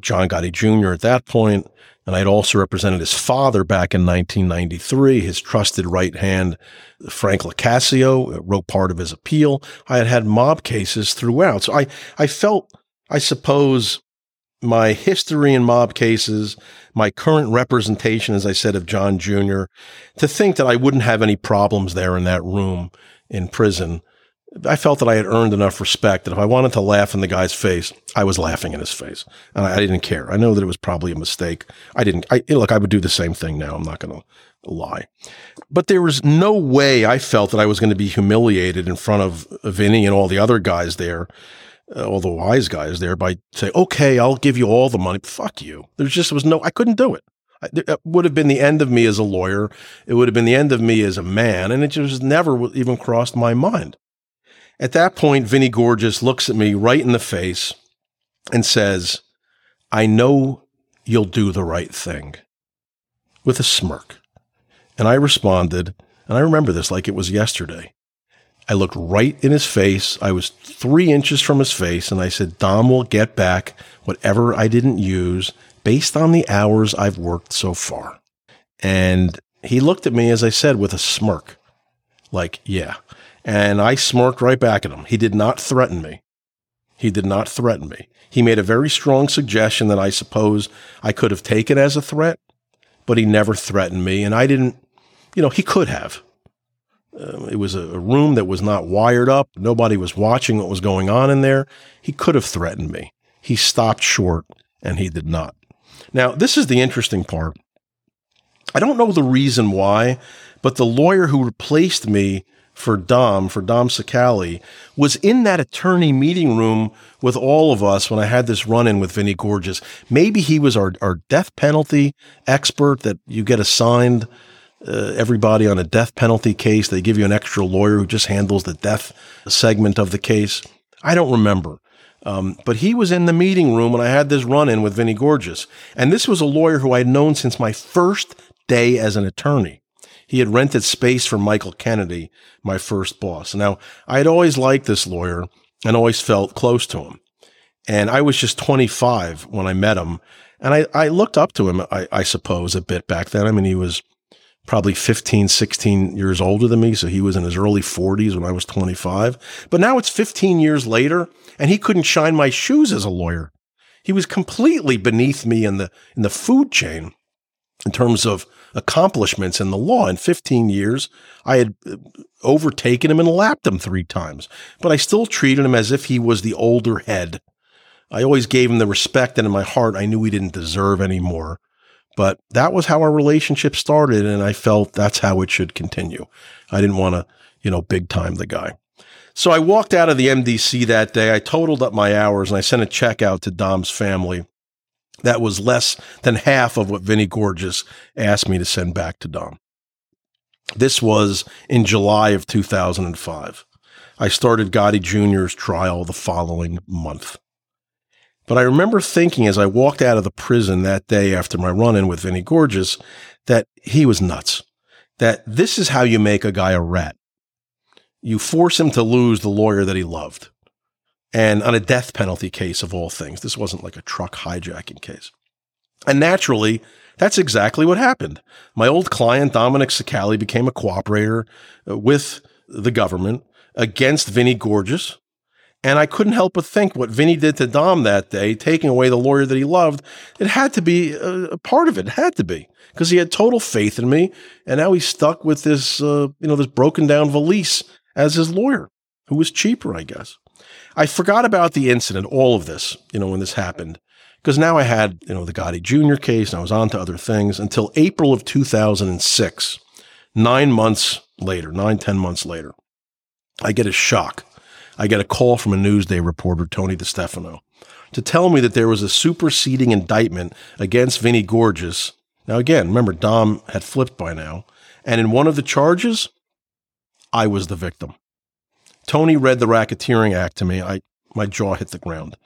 John Gotti Jr. at that point, and I had also represented his father back in 1993. His trusted right hand, Frank LoCascio, wrote part of his appeal. I had had mob cases throughout. So I, I felt I suppose my history in mob cases, my current representation, as I said, of John Jr., to think that I wouldn't have any problems there in that room in prison. I felt that I had earned enough respect that if I wanted to laugh in the guy's face, I was laughing in his face. And I, didn't care. I know that it was probably a mistake. I didn't, I, look, I would do the same thing now. I'm not going to lie. But there was no way I felt that I was going to be humiliated in front of Vinny and all the other guys there uh, all the wise guys there by say, okay, I'll give you all the money. Fuck you. There's just was no, I couldn't do it. It would have been the end of me as a lawyer. It would have been the end of me as a man. And it just never even crossed my mind. At that point, Vinny Gorgeous looks at me right in the face and says, I know you'll do the right thing with a smirk. And I responded, and I remember this like it was yesterday. I looked right in his face. I was three inches from his face, and I said, Dom will get back whatever I didn't use based on the hours I've worked so far. And he looked at me, as I said, with a smirk, like, yeah. And I smirked right back at him. He did not threaten me. He did not threaten me. He made a very strong suggestion that I suppose I could have taken as a threat, but he never threatened me. And I didn't, you know, he could have. Uh, it was a room that was not wired up. Nobody was watching what was going on in there. He could have threatened me. He stopped short and he did not. Now, this is the interesting part. I don't know the reason why, but the lawyer who replaced me for Dom, for Dom Cicale, was in that attorney meeting room with all of us when I had this run in with Vinnie Gorgeous. Maybe he was our, our death penalty expert that you get assigned uh, everybody on a death penalty case. They give you an extra lawyer who just handles the death segment of the case. I don't remember. Um, but he was in the meeting room when I had this run in with Vinnie Gorgeous. And this was a lawyer who I had known since my first day as an attorney. He had rented space for Michael Kennedy, my first boss. Now, I had always liked this lawyer and always felt close to him. And I was just 25 when I met him. And I, I looked up to him, I, I suppose, a bit back then. I mean, he was probably 15, 16 years older than me. So he was in his early 40s when I was 25. But now it's 15 years later, and he couldn't shine my shoes as a lawyer. He was completely beneath me in the in the food chain in terms of accomplishments in the law. In 15 years, I had uh, overtaken him and lapped him three times, but I still treated him as if he was the older head. I always gave him the respect that in my heart I knew he didn't deserve anymore. But that was how our relationship started, and I felt that's how it should continue. I didn't want to, you know, big time the guy. So I walked out of the MDC that day. I totaled up my hours and I sent a check out to Dom's family. That was less than half of what Vinnie Gorgeous asked me to send back to Dom. This was in July of 2005. I started Gotti Jr.'s trial the following month. But I remember thinking as I walked out of the prison that day after my run in with Vinnie Gorgeous that he was nuts. That this is how you make a guy a rat you force him to lose the lawyer that he loved. And on a death penalty case of all things, this wasn't like a truck hijacking case. And naturally, that's exactly what happened. My old client, Dominic Cicale, became a cooperator uh, with the government against Vinnie Gorgeous. And I couldn't help but think what Vinnie did to Dom that day, taking away the lawyer that he loved, it had to be a part of it. It had to be because he had total faith in me. And now he's stuck with this, uh, you know, this broken down valise as his lawyer, who was cheaper, I guess. I forgot about the incident, all of this, you know, when this happened, because now I had, you know, the Gotti Jr. case and I was on to other things until April of 2006, nine months later, nine, ten months later. I get a shock. I get a call from a Newsday reporter, Tony DeStefano, to tell me that there was a superseding indictment against Vinnie Gorgeous. Now, again, remember, Dom had flipped by now. And in one of the charges, I was the victim. Tony read the Racketeering Act to me. I, my jaw hit the ground.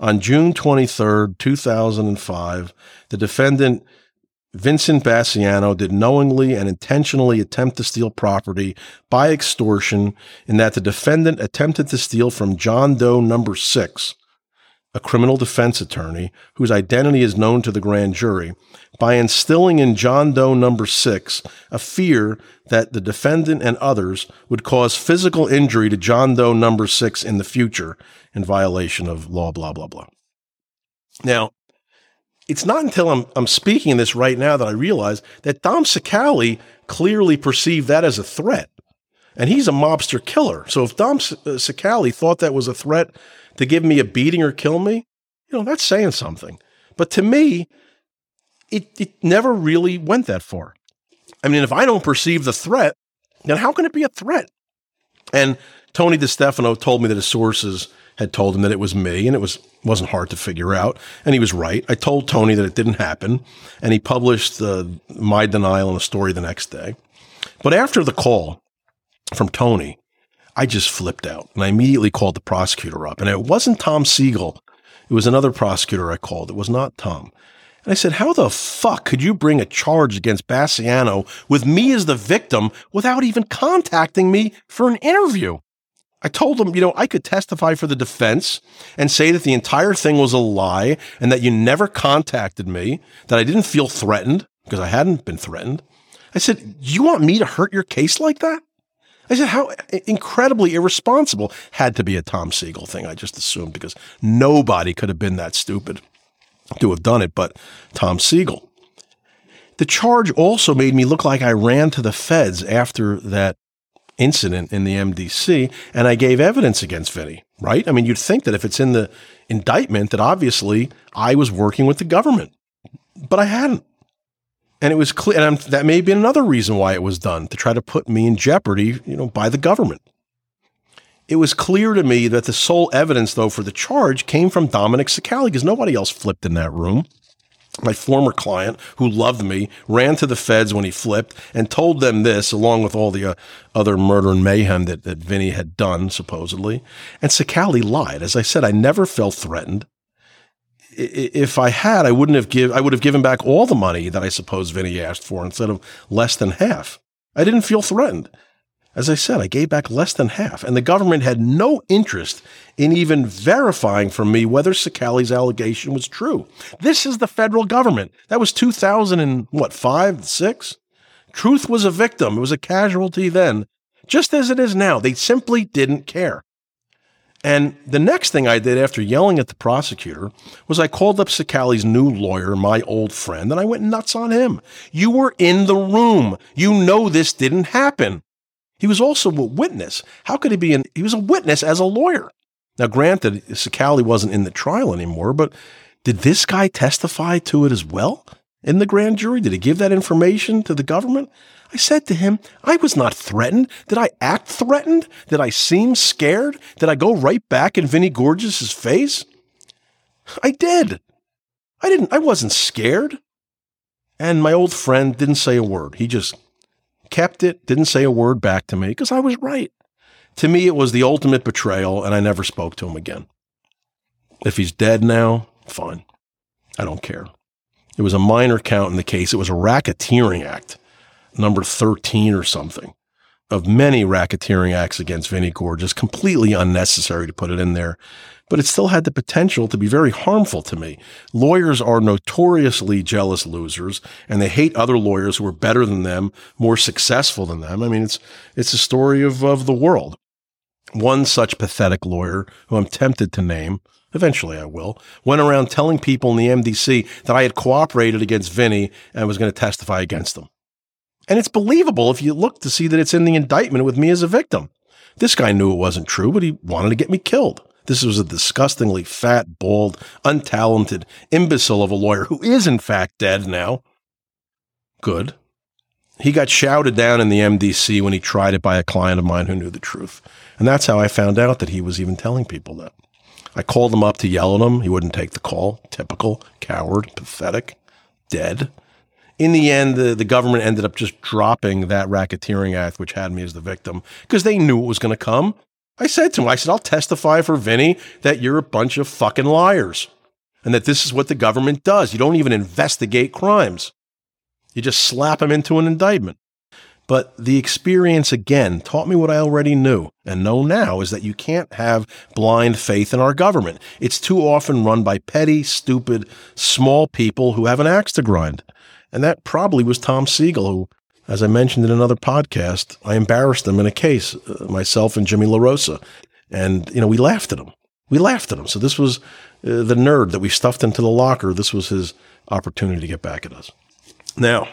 On June 23rd, 2005, the defendant, Vincent Basciano, did knowingly and intentionally attempt to steal property by extortion in that the defendant attempted to steal from John Doe number six, a criminal defense attorney whose identity is known to the grand jury, by instilling in John Doe number six a fear that the defendant and others would cause physical injury to John Doe number six in the future in violation of law, blah, blah, blah. Now, it's not until I'm, I'm speaking this right now that I realize that Dom Cicale clearly perceived that as a threat. And he's a mobster killer. So if Dom uh, Cicale thought that was a threat to give me a beating or kill me, you know, that's saying something. But to me, it, it never really went that far. I mean, if I don't perceive the threat, then how can it be a threat? And Tony DeStefano told me that his sources had told him that it was me, and it was wasn't hard to figure out. And he was right. I told Tony that it didn't happen, and he published my denial in a story the next day. But after the call from Tony, I just flipped out and I immediately called the prosecutor up. And it wasn't Tom Siegel. It was another prosecutor I called. It was not Tom. And I said, How the fuck could you bring a charge against Basciano with me as the victim without even contacting me for an interview? I told him, you know, I could testify for the defense and say that the entire thing was a lie and that you never contacted me, that I didn't feel threatened because I hadn't been threatened. I said, You want me to hurt your case like that? I said, how incredibly irresponsible. Had to be a Tom Siegel thing, I just assumed, because nobody could have been that stupid to have done it but Tom Siegel. The charge also made me look like I ran to the feds after that incident in the MDC and I gave evidence against Vinnie, right? I mean, you'd think that if it's in the indictment, that obviously I was working with the government, but I hadn't. And it was clear, and that may have been another reason why it was done to try to put me in jeopardy, you know, by the government. It was clear to me that the sole evidence, though, for the charge came from Dominic Cicale because nobody else flipped in that room. My former client, who loved me, ran to the feds when he flipped and told them this, along with all the uh, other murder and mayhem that, that Vinnie had done, supposedly. And Cicale lied. As I said, I never felt threatened if I had, I wouldn't have give I would have given back all the money that I suppose Vinnie asked for instead of less than half. I didn't feel threatened. As I said, I gave back less than half, and the government had no interest in even verifying for me whether Cicale's allegation was true. This is the federal government. That was 2000 and what, five, six? Truth was a victim. It was a casualty then, just as it is now. They simply didn't care. And the next thing I did after yelling at the prosecutor was I called up Cicale's new lawyer, my old friend, and I went nuts on him. You were in the room. You know this didn't happen. He was also a witness. How could he be he was a witness as a lawyer. Now, granted, Cicale wasn't in the trial anymore, but did this guy testify to it as well in the grand jury? Did he give that information to the government? I said to him, I was not threatened. Did I act threatened? Did I seem scared? Did I go right back in Vinnie Gorgeous's face? I did. I didn't, I wasn't scared. And my old friend didn't say a word. He just kept it, didn't say a word back to me because I was right. To me, it was the ultimate betrayal, and I never spoke to him again. If he's dead now, fine. I don't care. It was a minor count in the case. It was a racketeering act number 13 or something of many racketeering acts against Vinnie Gorgeous, completely unnecessary to put it in there. But it still had the potential to be very harmful to me. Lawyers are notoriously jealous losers, and they hate other lawyers who are better than them, more successful than them. I mean, it's it's a story of, of the world. One such pathetic lawyer, who I'm tempted to name, eventually I will, went around telling people in the MDC that I had cooperated against Vinnie and was going to testify against them. And it's believable if you look to see that it's in the indictment with me as a victim. This guy knew it wasn't true, but he wanted to get me killed. This was a disgustingly fat, bald, untalented imbecile of a lawyer who is, in fact, dead now. Good. He got shouted down in the MDC when he tried it by a client of mine who knew the truth. And that's how I found out that he was even telling people that. I called him up to yell at him. He wouldn't take the call. Typical, coward, pathetic, dead in the end, the, the government ended up just dropping that racketeering act, which had me as the victim, because they knew it was going to come. I said to him, I said, I'll testify for Vinnie that you're a bunch of fucking liars and that this is what the government does. You don't even investigate crimes. You just slap them into an indictment. But the experience again taught me what I already knew and know now is that you can't have blind faith in our government. It's too often run by petty, stupid, small people who have an axe to grind. And that probably was Tom Siegel, who, as I mentioned in another podcast, I embarrassed him in a case, uh, myself and Jimmy LaRosa. And, you know, we laughed at him. We laughed at him. So this was uh, the nerd that we stuffed into the locker. This was his opportunity to get back at us. Now,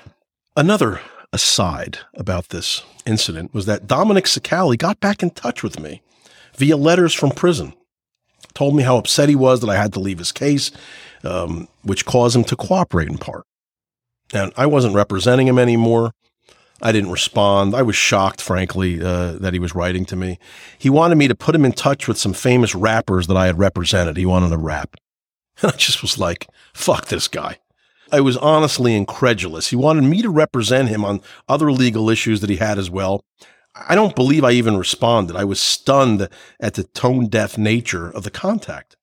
another aside about this incident was that Dominic Cicale got back in touch with me via letters from prison. Told me how upset he was that I had to leave his case, um, which caused him to cooperate in part. And I wasn't representing him anymore. I didn't respond. I was shocked, frankly, uh, that he was writing to me. He wanted me to put him in touch with some famous rappers that I had represented. He wanted to rap. And I just was like, fuck this guy. I was honestly incredulous. He wanted me to represent him on other legal issues that he had as well. I don't believe I even responded. I was stunned at the tone deaf nature of the contact.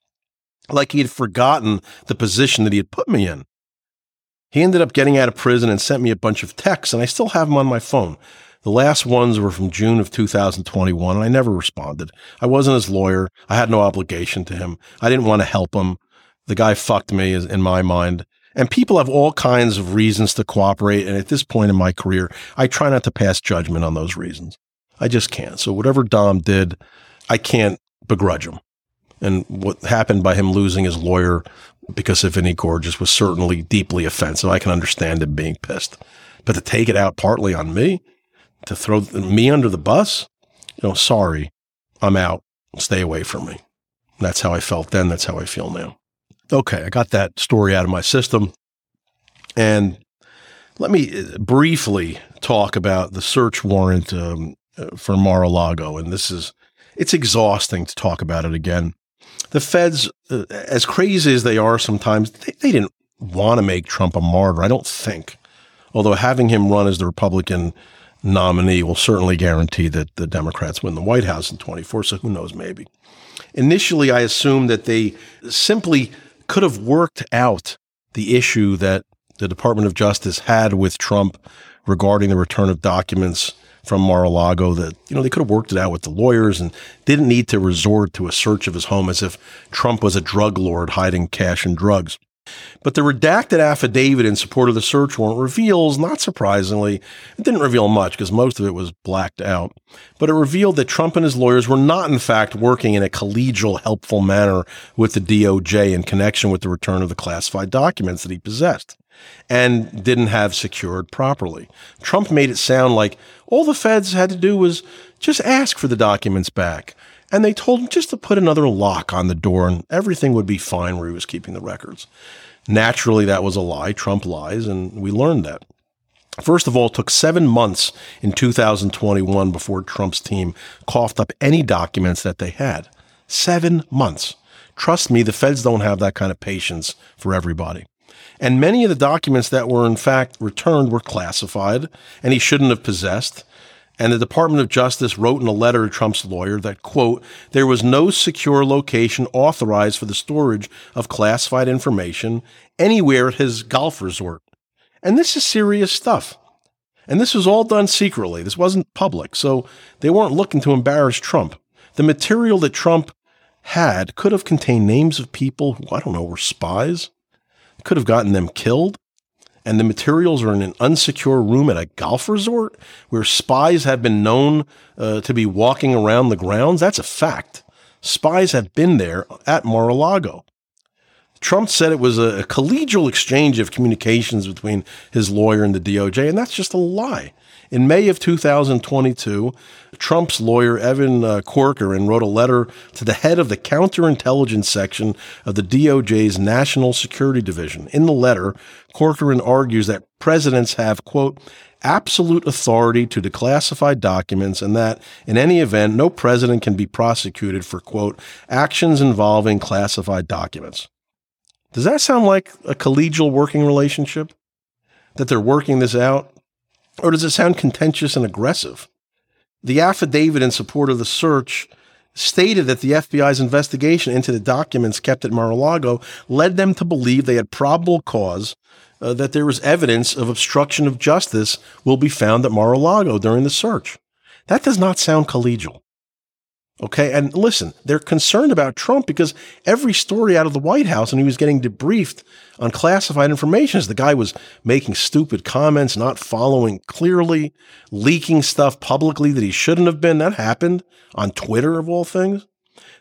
Like he had forgotten the position that he had put me in. He ended up getting out of prison and sent me a bunch of texts, and I still have them on my phone. The last ones were from June of 2021, and I never responded. I wasn't his lawyer. I had no obligation to him. I didn't want to help him. The guy fucked me, in my mind. And people have all kinds of reasons to cooperate. And at this point in my career, I try not to pass judgment on those reasons. I just can't. So whatever Dom did, I can't begrudge him. And what happened by him losing his lawyer because of any Gorgeous was certainly deeply offensive. I can understand him being pissed. But to take it out partly on me, to throw me under the bus, you know, sorry, I'm out. Stay away from me. That's how I felt then. That's how I feel now. Okay, I got that story out of my system. And let me uh, briefly talk about the search warrant um, uh, for Mar a Lago. And this is, it's exhausting to talk about it again the feds, uh, as crazy as they are sometimes, they, they didn't want to make Trump a martyr. I don't think. Although having him run as the Republican nominee will certainly guarantee that the Democrats win the White House in 24. So who knows, maybe. Initially, I assumed that they simply could have worked out the issue that the Department of Justice had with Trump regarding the return of documents from Mar-a-Lago that, you know, they could have worked it out with the lawyers and didn't need to resort to a search of his home as if Trump was a drug lord hiding cash and drugs. But the redacted affidavit in support of the search warrant reveals, not surprisingly, it didn't reveal much because most of it was blacked out, but it revealed that Trump and his lawyers were not, in fact, working in a collegial, helpful manner with the DOJ in connection with the return of the classified documents that he possessed and didn't have secured properly. Trump made it sound like all the feds had to do was just ask for the documents back. And they told him just to put another lock on the door and everything would be fine where he was keeping the records. Naturally, that was a lie. Trump lies, and we learned that. First of all, it took seven months in 2021 before Trump's team coughed up any documents that they had. Seven months. Trust me, the feds don't have that kind of patience for everybody. And many of the documents that were in fact returned were classified and he shouldn't have possessed. And the Department of Justice wrote in a letter to Trump's lawyer that, quote, there was no secure location authorized for the storage of classified information anywhere at his golf resort. And this is serious stuff. And this was all done secretly. This wasn't public. So they weren't looking to embarrass Trump. The material that Trump had could have contained names of people who, I don't know, were spies, could have gotten them killed and the materials are in an unsecure room at a golf resort where spies have been known uh, to be walking around the grounds. That's a fact. Spies have been there at Mar a Lago. Trump said it was a, a collegial exchange of communications between his lawyer and the DOJ, and that's just a lie. In May of 2022, Trump's lawyer, Evan uh, Corcoran, wrote a letter to the head of the counterintelligence section of the DOJ's National Security Division. In the letter, Corcoran argues that presidents have, quote, absolute authority to declassify documents and that, in any event, no president can be prosecuted for, quote, actions involving classified documents. Does that sound like a collegial working relationship? That they're working this out? Or does it sound contentious and aggressive? The affidavit in support of the search stated that the FBI's investigation into the documents kept at Mar-a-Lago led them to believe they had probable cause uh, that there was evidence of obstruction of justice will be found at Mar-a-Lago during the search. That does not sound collegial. Okay. And listen, they're concerned about Trump because every story out of the White House and he was getting debriefed on classified information as the guy was making stupid comments, not following clearly, leaking stuff publicly that he shouldn't have been. That happened on Twitter of all things.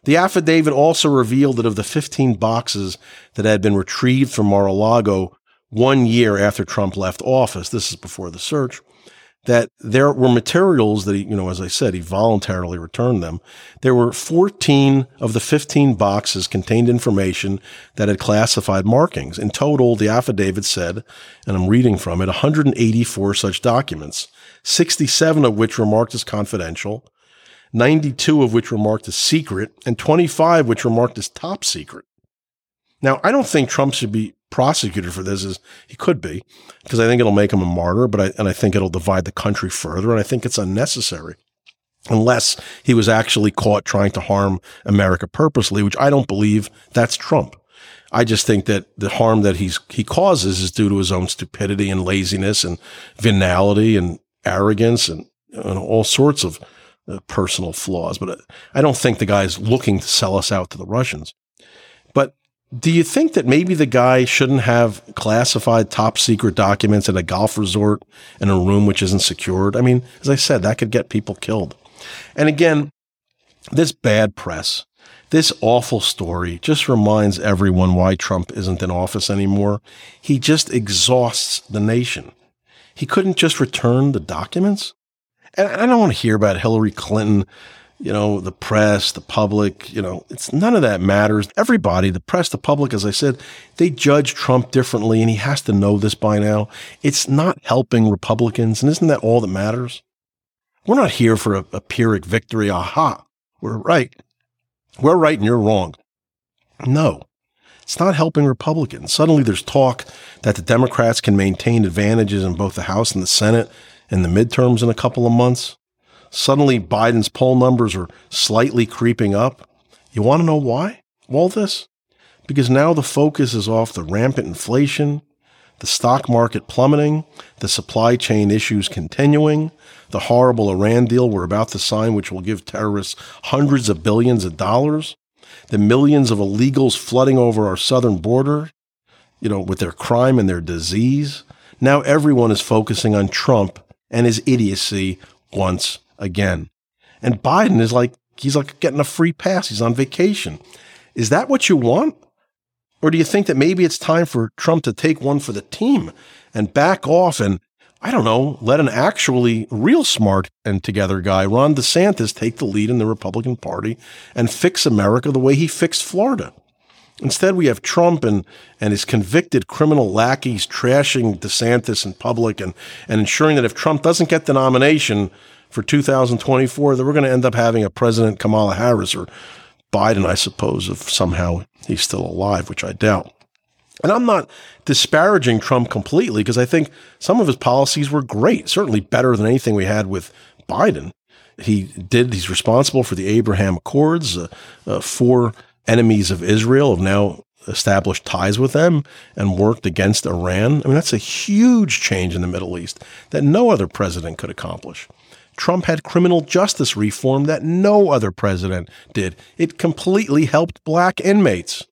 The affidavit also revealed that of the 15 boxes that had been retrieved from Mar-a-Lago one year after Trump left office, this is before the search, that there were materials that he, you know, as I said, he voluntarily returned them. There were 14 of the 15 boxes contained information that had classified markings. In total, the affidavit said, and I'm reading from it, 184 such documents, 67 of which were marked as confidential, 92 of which were marked as secret, and 25 which were marked as top secret. Now, I don't think Trump should be prosecuted for this as he could be, because I think it'll make him a martyr, but I, and I think it'll divide the country further, and I think it's unnecessary. Unless he was actually caught trying to harm America purposely, which I don't believe that's Trump. I just think that the harm that he's he causes is due to his own stupidity and laziness and venality and arrogance and, and all sorts of uh, personal flaws. But I don't think the guy's looking to sell us out to the Russians. But do you think that maybe the guy shouldn't have classified top secret documents at a golf resort in a room which isn't secured? I mean, as I said, that could get people killed. And again, this bad press, this awful story just reminds everyone why Trump isn't in office anymore. He just exhausts the nation. He couldn't just return the documents. And I don't want to hear about Hillary Clinton you know, the press, the public, you know, it's none of that matters. Everybody, the press, the public, as I said, they judge Trump differently and he has to know this by now. It's not helping Republicans. And isn't that all that matters? We're not here for a, a Pyrrhic victory. Aha. We're right. We're right and you're wrong. No, it's not helping Republicans. Suddenly there's talk that the Democrats can maintain advantages in both the House and the Senate in the midterms in a couple of months. Suddenly, Biden's poll numbers are slightly creeping up. You want to know why? All this? Because now the focus is off the rampant inflation, the stock market plummeting, the supply chain issues continuing, the horrible Iran deal we're about to sign, which will give terrorists hundreds of billions of dollars, the millions of illegals flooding over our southern border, you know, with their crime and their disease. Now everyone is focusing on Trump and his idiocy once again. And Biden is like, he's like getting a free pass. He's on vacation. Is that what you want? Or do you think that maybe it's time for Trump to take one for the team and back off and, I don't know, let an actually real smart and together guy, Ron DeSantis, take the lead in the Republican Party and fix America the way he fixed Florida? Instead, we have Trump and, and his convicted criminal lackeys trashing DeSantis in public and, and ensuring that if Trump doesn't get the nomination for 2024, that we're going to end up having a President Kamala Harris or Biden, I suppose, if somehow he's still alive, which I doubt. And I'm not disparaging Trump completely because I think some of his policies were great, certainly better than anything we had with Biden. He did, he's responsible for the Abraham Accords, uh, uh, four enemies of Israel have now established ties with them and worked against Iran. I mean, that's a huge change in the Middle East that no other president could accomplish. Trump had criminal justice reform that no other president did. It completely helped black inmates.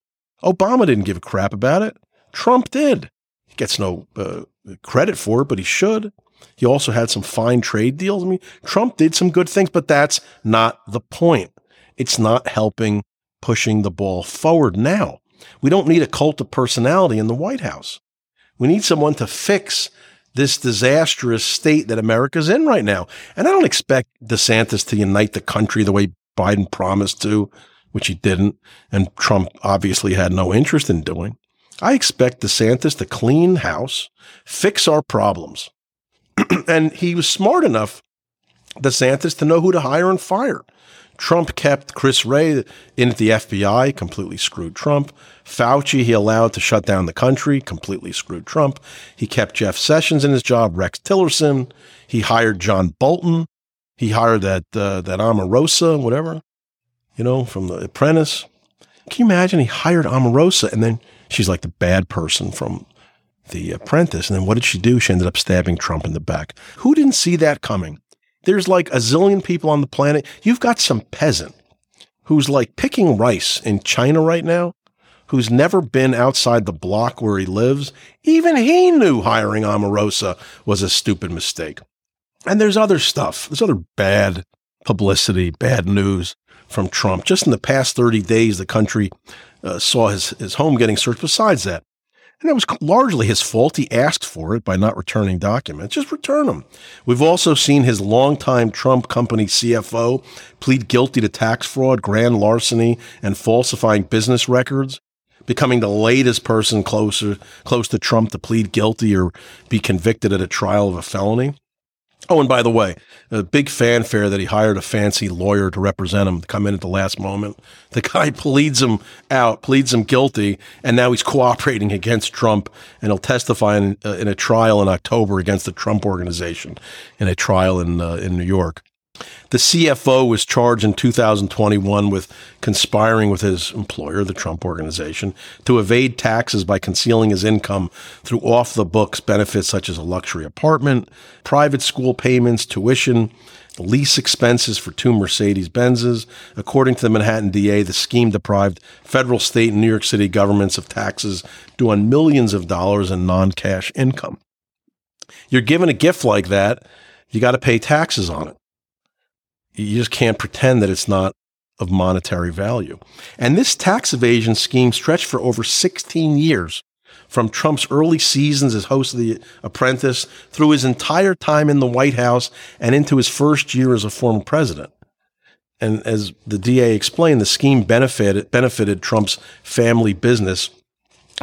Obama didn't give a crap about it. Trump did. He gets no uh, credit for it, but he should. He also had some fine trade deals. I mean, Trump did some good things, but that's not the point. It's not helping pushing the ball forward now. We don't need a cult of personality in the White House. We need someone to fix this disastrous state that America's in right now. And I don't expect DeSantis to unite the country the way Biden promised to, which he didn't, and Trump obviously had no interest in doing. I expect DeSantis to clean house, fix our problems. and he was smart enough, DeSantis, to know who to hire and fire. Trump kept Chris Wray in at the FBI, completely screwed Trump. Fauci, he allowed to shut down the country, completely screwed Trump. He kept Jeff Sessions in his job, Rex Tillerson. He hired John Bolton. He hired that uh, that Omarosa, whatever, you know, from The Apprentice. Can you imagine? He hired Omarosa, and then she's like the bad person from The Apprentice. And then what did she do? She ended up stabbing Trump in the back. Who didn't see that coming? There's like a zillion people on the planet. You've got some peasant who's like picking rice in China right now, who's never been outside the block where he lives. Even he knew hiring Omarosa was a stupid mistake. And there's other stuff. There's other bad publicity, bad news from Trump. Just in the past 30 days, the country uh, saw his, his home getting searched. Besides that, and it was largely his fault. He asked for it by not returning documents. Just return them. We've also seen his longtime Trump company CFO plead guilty to tax fraud, grand larceny, and falsifying business records, becoming the latest person closer close to Trump to plead guilty or be convicted at a trial of a felony. Oh, and by the way, a big fanfare that he hired a fancy lawyer to represent him to come in at the last moment. The guy pleads him out, pleads him guilty, and now he's cooperating against Trump, and he'll testify in, uh, in a trial in October against the Trump organization in a trial in uh, in New York. The CFO was charged in 2021 with conspiring with his employer, the Trump Organization, to evade taxes by concealing his income through off the books benefits such as a luxury apartment, private school payments, tuition, lease expenses for two Mercedes Benzes. According to the Manhattan DA, the scheme deprived federal, state, and New York City governments of taxes due on millions of dollars in non cash income. You're given a gift like that, you got to pay taxes on it you just can't pretend that it's not of monetary value. And this tax evasion scheme stretched for over 16 years from Trump's early seasons as host of The Apprentice through his entire time in the White House and into his first year as a former president. And as the DA explained, the scheme benefited, benefited Trump's family business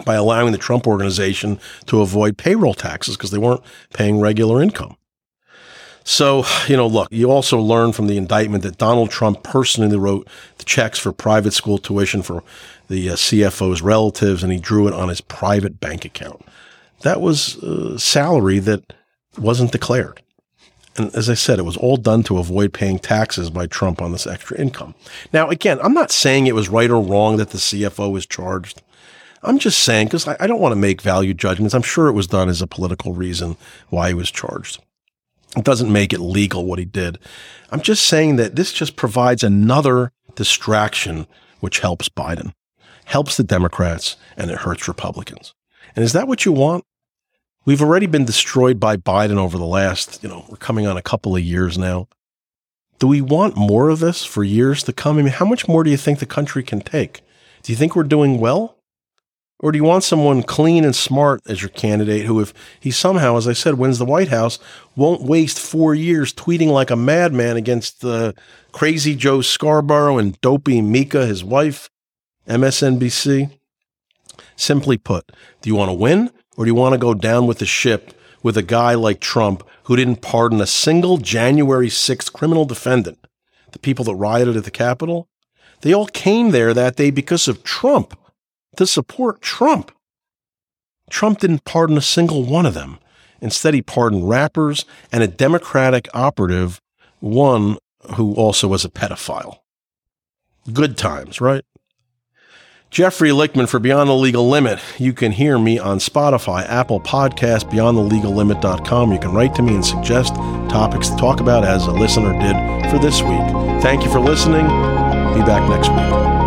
by allowing the Trump organization to avoid payroll taxes because they weren't paying regular income. So, you know, look, you also learn from the indictment that Donald Trump personally wrote the checks for private school tuition for the uh, CFO's relatives, and he drew it on his private bank account. That was a salary that wasn't declared. And as I said, it was all done to avoid paying taxes by Trump on this extra income. Now, again, I'm not saying it was right or wrong that the CFO was charged. I'm just saying, because I don't want to make value judgments. I'm sure it was done as a political reason why he was charged. It doesn't make it legal what he did. I'm just saying that this just provides another distraction which helps Biden, helps the Democrats, and it hurts Republicans. And is that what you want? We've already been destroyed by Biden over the last, you know, we're coming on a couple of years now. Do we want more of this for years to come? I mean, how much more do you think the country can take? Do you think we're doing well? Or do you want someone clean and smart as your candidate who, if he somehow, as I said, wins the White House, won't waste four years tweeting like a madman against the crazy Joe Scarborough and dopey Mika, his wife, MSNBC? Simply put, do you want to win or do you want to go down with the ship with a guy like Trump who didn't pardon a single January 6th criminal defendant? The people that rioted at the Capitol? They all came there that day because of Trump to support Trump. Trump didn't pardon a single one of them. Instead, he pardoned rappers and a Democratic operative, one who also was a pedophile. Good times, right? Jeffrey Lichtman for Beyond the Legal Limit. You can hear me on Spotify, Apple Podcast, BeyondTheLegalLimit.com. You can write to me and suggest topics to talk about as a listener did for this week. Thank you for listening. Be back next week.